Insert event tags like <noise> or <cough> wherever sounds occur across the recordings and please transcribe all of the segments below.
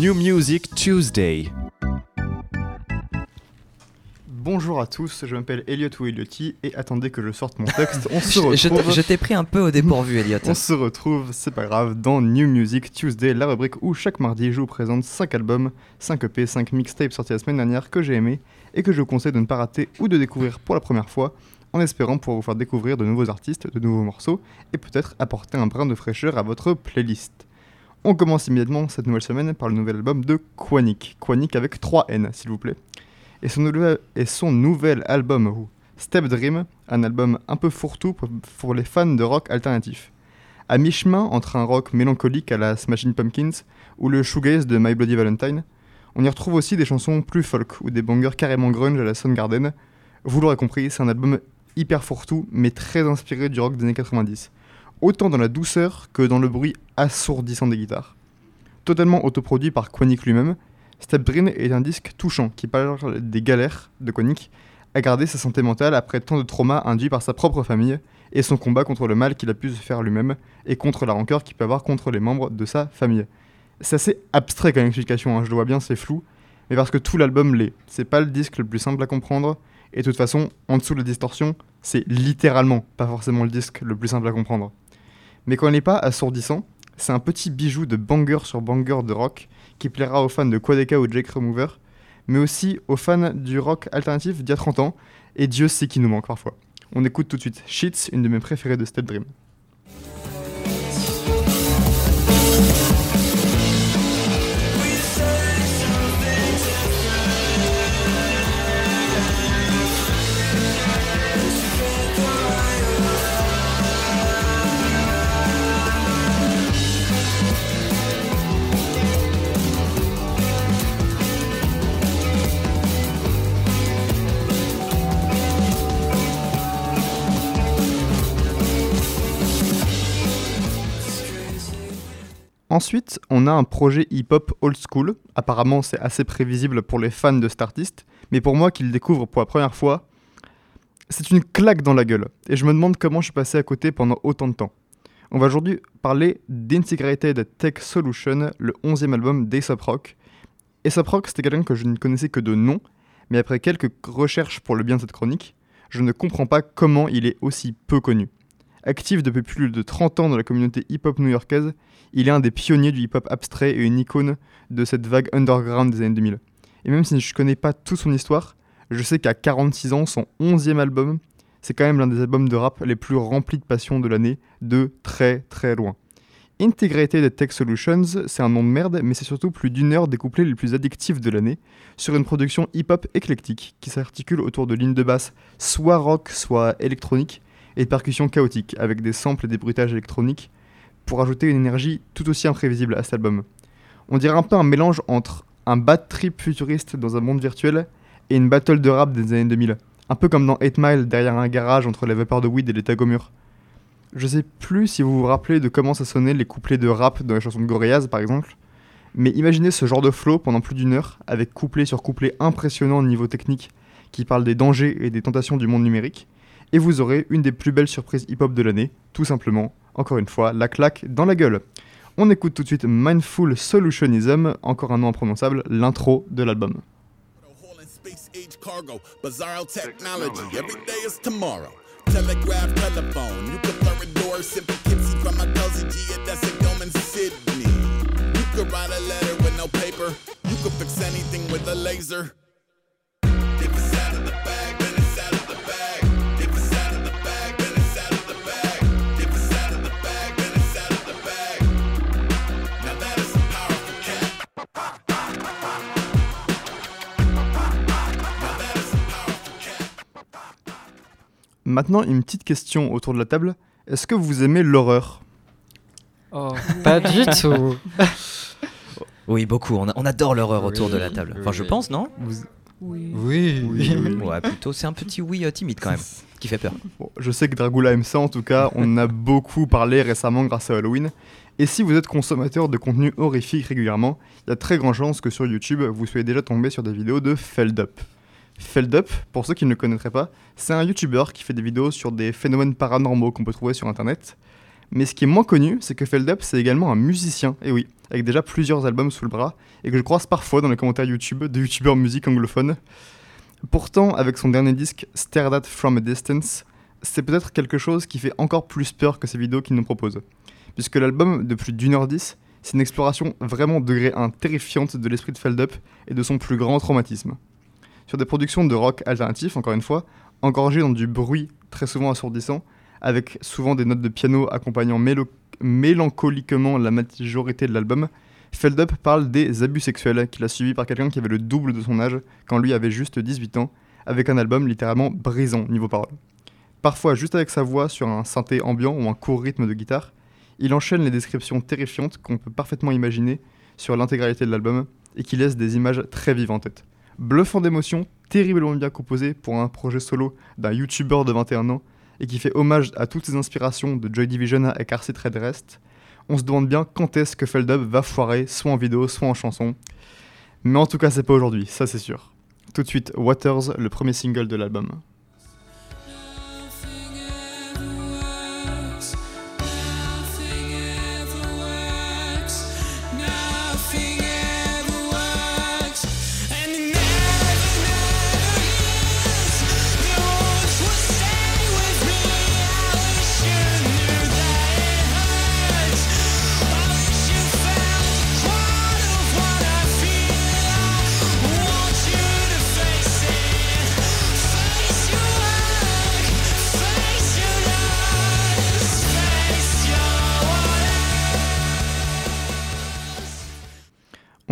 New Music Tuesday. Bonjour à tous, je m'appelle Elliot ou et attendez que je sorte mon texte. On se <laughs> retrouve. je t'ai pris un peu au dépourvu, Elliot. On se retrouve, c'est pas grave, dans New Music Tuesday, la rubrique où chaque mardi je vous présente 5 albums, 5 EP, 5 mixtapes sortis la semaine dernière que j'ai aimé et que je vous conseille de ne pas rater ou de découvrir pour la première fois en espérant pouvoir vous faire découvrir de nouveaux artistes, de nouveaux morceaux et peut-être apporter un brin de fraîcheur à votre playlist. On commence immédiatement cette nouvelle semaine par le nouvel album de Quanic, Quanic avec 3 N s'il vous plaît. Et son, nouvel- et son nouvel album Step Dream, un album un peu fourre-tout pour, pour les fans de rock alternatif. À mi-chemin entre un rock mélancolique à la Smashing Pumpkins ou le shoegaze de My Bloody Valentine, on y retrouve aussi des chansons plus folk ou des bangers carrément grunge à la Soundgarden. Vous l'aurez compris, c'est un album hyper fourre-tout mais très inspiré du rock des années 90. Autant dans la douceur que dans le bruit assourdissant des guitares. Totalement autoproduit par Quanic lui-même, Step Dream est un disque touchant qui parle des galères de Quanic à garder sa santé mentale après tant de traumas induits par sa propre famille et son combat contre le mal qu'il a pu se faire lui-même et contre la rancœur qu'il peut avoir contre les membres de sa famille. C'est assez abstrait comme explication, hein, je le vois bien, c'est flou, mais parce que tout l'album l'est. C'est pas le disque le plus simple à comprendre, et de toute façon, en dessous de la distorsion, c'est littéralement pas forcément le disque le plus simple à comprendre. Mais quand il n'est pas assourdissant, c'est un petit bijou de banger sur banger de rock qui plaira aux fans de Quadeca ou Jake Remover, mais aussi aux fans du rock alternatif d'il y a 30 ans, et Dieu sait qui nous manque parfois. On écoute tout de suite Sheets, une de mes préférées de Step Dream. Ensuite, on a un projet hip-hop old school. Apparemment, c'est assez prévisible pour les fans de cet artiste, mais pour moi qui le découvre pour la première fois, c'est une claque dans la gueule. Et je me demande comment je suis passé à côté pendant autant de temps. On va aujourd'hui parler d'Integrated Tech Solution, le 11e album d'Aesop Rock. Aesop Rock, c'était quelqu'un que je ne connaissais que de nom, mais après quelques recherches pour le bien de cette chronique, je ne comprends pas comment il est aussi peu connu. Actif depuis plus de 30 ans dans la communauté hip-hop new-yorkaise, il est un des pionniers du hip-hop abstrait et une icône de cette vague underground des années 2000. Et même si je ne connais pas toute son histoire, je sais qu'à 46 ans, son 11e album, c'est quand même l'un des albums de rap les plus remplis de passion de l'année, de très très loin. Integrated Tech Solutions, c'est un nom de merde, mais c'est surtout plus d'une heure des couplets les plus addictifs de l'année, sur une production hip-hop éclectique qui s'articule autour de lignes de basse soit rock, soit électronique, et de percussions chaotiques, avec des samples et des bruitages électroniques, pour ajouter une énergie tout aussi imprévisible à cet album. On dirait un peu un mélange entre un bad trip futuriste dans un monde virtuel et une battle de rap des années 2000. Un peu comme dans 8 Mile derrière un garage entre les vapeurs de weed et les tags au mur. Je sais plus si vous vous rappelez de comment ça sonnait les couplets de rap dans les chansons de Gorillaz par exemple, mais imaginez ce genre de flow pendant plus d'une heure avec couplet sur couplet impressionnant au niveau technique qui parle des dangers et des tentations du monde numérique, et vous aurez une des plus belles surprises hip-hop de l'année, tout simplement, encore une fois, la claque dans la gueule. On écoute tout de suite Mindful Solutionism, encore un nom imprononçable, l'intro de l'album. Cargo, technology. Every day is tomorrow. Telegraph, telephone. You could a door, sip from my cousin G, and that's a gum in Sydney. You could write a letter with no paper. You could fix anything with a laser. Maintenant, une petite question autour de la table. Est-ce que vous aimez l'horreur? Oh, <laughs> pas du tout. <laughs> Oui, beaucoup. On, a- on adore l'horreur autour de la Oui, table. Enfin, je oui. pense, non? Vous- Oui. Ouais, <laughs> plutôt. C'est un petit oui euh, timide quand même, qui fait peur. Bon, je sais que Dragula aime ça en tout cas, on en a beaucoup parlé récemment grâce à Halloween. Et si vous êtes consommateur de contenu horrifique régulièrement, il y a très grande chance que sur YouTube, vous soyez déjà tombé sur des vidéos de Feldup. Feldup, pour ceux qui ne le connaîtraient pas, c'est un YouTuber qui fait des vidéos sur des phénomènes paranormaux qu'on peut trouver sur Internet. Mais ce qui est moins connu, c'est que Feldup, c'est également un musicien, et oui, avec déjà plusieurs albums sous le bras, et que je croise parfois dans les commentaires YouTube de youtubeurs musique anglophones. Pourtant, avec son dernier disque, Stared at from a Distance, c'est peut-être quelque chose qui fait encore plus peur que ces vidéos qu'il nous propose. Puisque l'album de plus d'une heure dix, c'est une exploration vraiment degré 1 terrifiante de l'esprit de Feldup et de son plus grand traumatisme. Sur des productions de rock alternatif, encore une fois, engorgées dans du bruit très souvent assourdissant, avec souvent des notes de piano accompagnant mélancoliquement la majorité de l'album, Feldup parle des abus sexuels qu'il a subis par quelqu'un qui avait le double de son âge quand lui avait juste 18 ans, avec un album littéralement brisant niveau parole. Parfois juste avec sa voix sur un synthé ambiant ou un court rythme de guitare, il enchaîne les descriptions terrifiantes qu'on peut parfaitement imaginer sur l'intégralité de l'album et qui laissent des images très vives en tête. Bluffant d'émotions, terriblement bien composé pour un projet solo d'un youtubeur de 21 ans et qui fait hommage à toutes ses inspirations de Joy Division et Car Red Rest, on se demande bien quand est-ce que Feldup va foirer, soit en vidéo, soit en chanson. Mais en tout cas, c'est pas aujourd'hui, ça c'est sûr. Tout de suite, Waters, le premier single de l'album.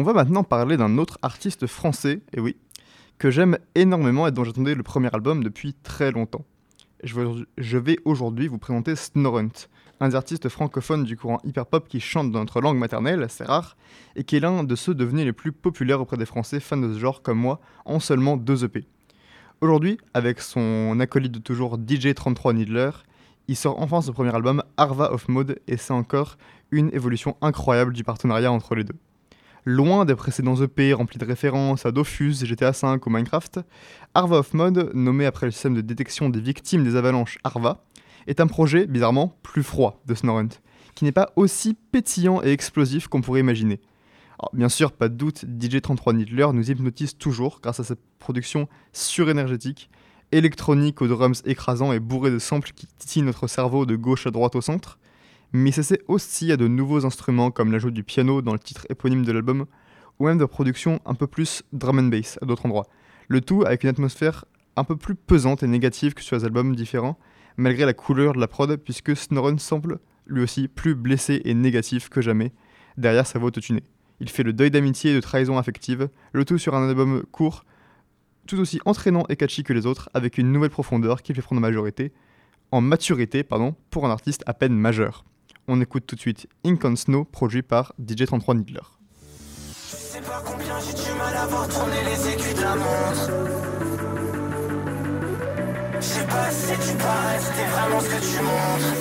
Va maintenant parler d'un autre artiste français, et oui, que j'aime énormément et dont j'attendais le premier album depuis très longtemps. Je vais- aujourd'hui vous présenter Snorrunt, un des artistes francophones du courant hyper-pop qui chante dans notre langue maternelle, c'est rare, et qui est l'un de ceux devenus les plus populaires auprès des Français fans de ce genre comme moi en seulement deux EP. Aujourd'hui, avec son acolyte de toujours DJ33 Needler, il sort enfin son premier album Arva of Mode et c'est encore une évolution incroyable du partenariat entre les deux. Loin des précédents EP remplis de références à Dofus, GTA V ou Minecraft, Arva of Mode, nommé après le système de détection des victimes des avalanches Arva, est un projet bizarrement plus froid de Snorrunt, qui n'est pas aussi pétillant et explosif qu'on pourrait imaginer. Bien sûr, pas de doute, DJ33 Needler nous hypnotise toujours grâce à sa production surénergétique, électronique aux drums écrasants et bourrée de samples qui titillent notre cerveau de gauche à droite au centre, mais s'essaie aussi à de nouveaux instruments comme l'ajout du piano dans le titre éponyme de l'album, ou même de production un peu plus drum and bass à d'autres endroits. Le tout avec une atmosphère un peu plus pesante et négative que sur les albums différents, malgré la couleur de la prod, puisque Snorren semble lui aussi plus blessé et négatif que jamais derrière sa voix autotunée. Il fait le deuil d'amitié et de trahison affective, le tout sur un album court, tout aussi entraînant et catchy que les autres, avec une nouvelle profondeur qui fait prendre en majorité, en maturité, pardon, pour un artiste à peine majeur. On écoute tout de suite Ink on Snow, produit par DJ33 Needler. Je sais pas combien j'ai du mal à voir tourner les aiguilles de la montre. Je sais pas si c'est du pareil, c'était vraiment ce que tu montres.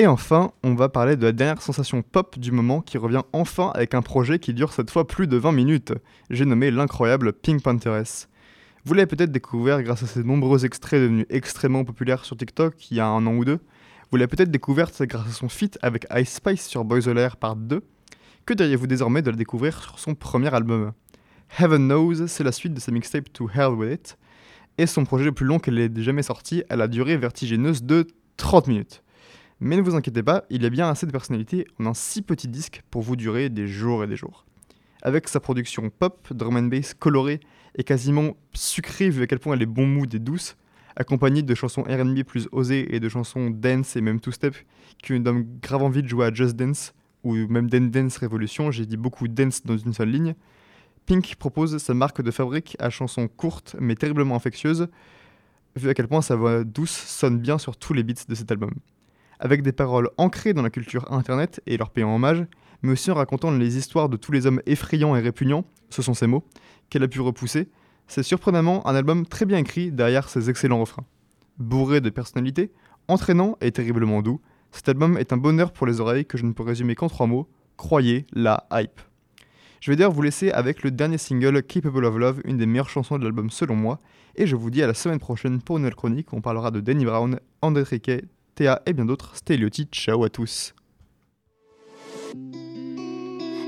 Et enfin, on va parler de la dernière sensation pop du moment qui revient enfin avec un projet qui dure cette fois plus de 20 minutes. J'ai nommé l'incroyable Pink Pantheress. Vous l'avez peut-être découvert grâce à ces nombreux extraits devenus extrêmement populaires sur TikTok il y a un an ou deux. Vous l'avez peut-être découverte grâce à son feat avec Ice Spice sur Boys L'air Part 2. Que diriez-vous désormais de la découvrir sur son premier album? Heaven Knows, c'est la suite de sa mixtape To Hell With It, et son projet le plus long qu'elle ait jamais sorti à la durée vertigineuse de 30 minutes. Mais ne vous inquiétez pas, il y a bien assez de personnalité en un si petit disque pour vous durer des jours et des jours. Avec sa production pop, drum and bass colorée et quasiment sucrée vu à quel point elle est bon mood et douce, accompagnée de chansons R&B plus osées et de chansons dance et même two-step qui me donnent grave envie de jouer à Just Dance ou même Dance Dance Revolution, j'ai dit beaucoup dance dans une seule ligne. Pink propose sa marque de fabrique à chansons courtes mais terriblement infectieuses, vu à quel point sa voix douce sonne bien sur tous les beats de cet album avec des paroles ancrées dans la culture internet et leur payant hommage, mais aussi en racontant les histoires de tous les hommes effrayants et répugnants, ce sont ses mots, qu'elle a pu repousser. C'est surprenamment un album très bien écrit derrière ses excellents refrains. Bourré de personnalité, entraînant et terriblement doux, cet album est un bonheur pour les oreilles que je ne peux résumer qu'en trois mots croyez la hype. Je vais d'ailleurs vous laisser avec le dernier single Capable of Love, une des meilleures chansons de l'album selon moi, et je vous dis à la semaine prochaine pour une nouvelle chronique. On parlera de Danny Brown, André Triquet, Théa et bien d'autres. C'était ciao à tous.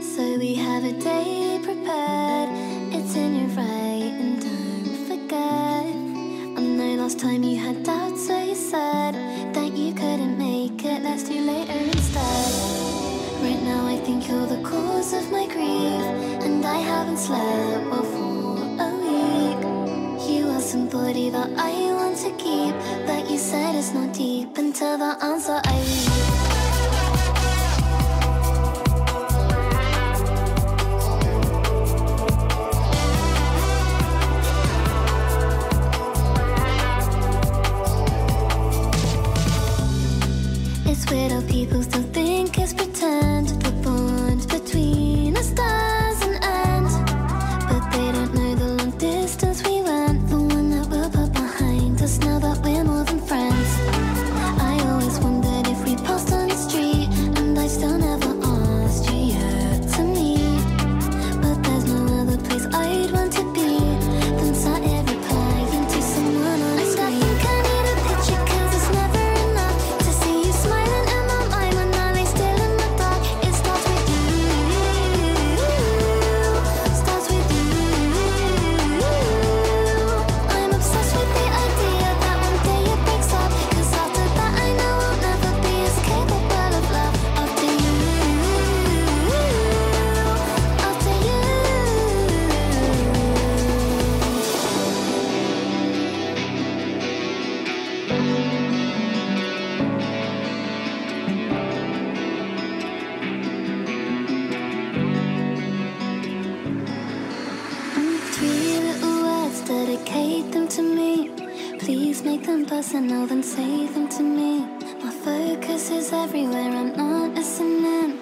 So we have a day prepared. It's in your right, and don't forget. I know last time you had doubts, so you said that you couldn't make it. Let's do later instead. Right now, I think you're the cause of my grief, and I haven't slept well for a week. You are somebody that I want to keep, you said it's not deep until the answer I read. Please make them personal, then say them to me. My focus is everywhere, I'm not listening.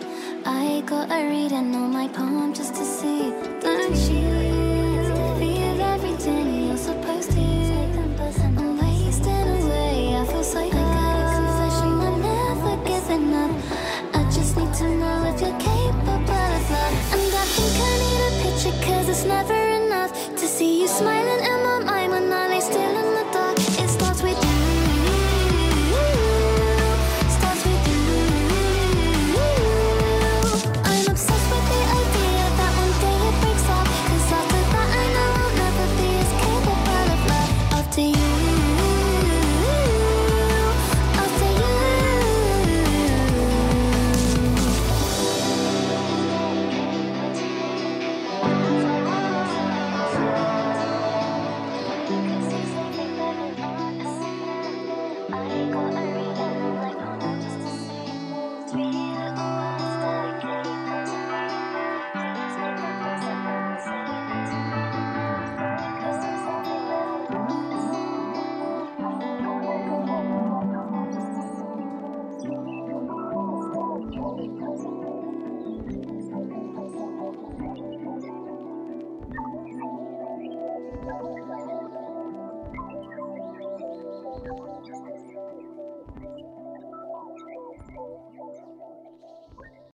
I got a reading on my palm just to see. Don't you feel everything you're supposed to? I'm wasting away, I feel so good. Confession, I'm never giving up. I just need to know if you're capable of love. And I think I need a picture, cause it's never enough to see you smiling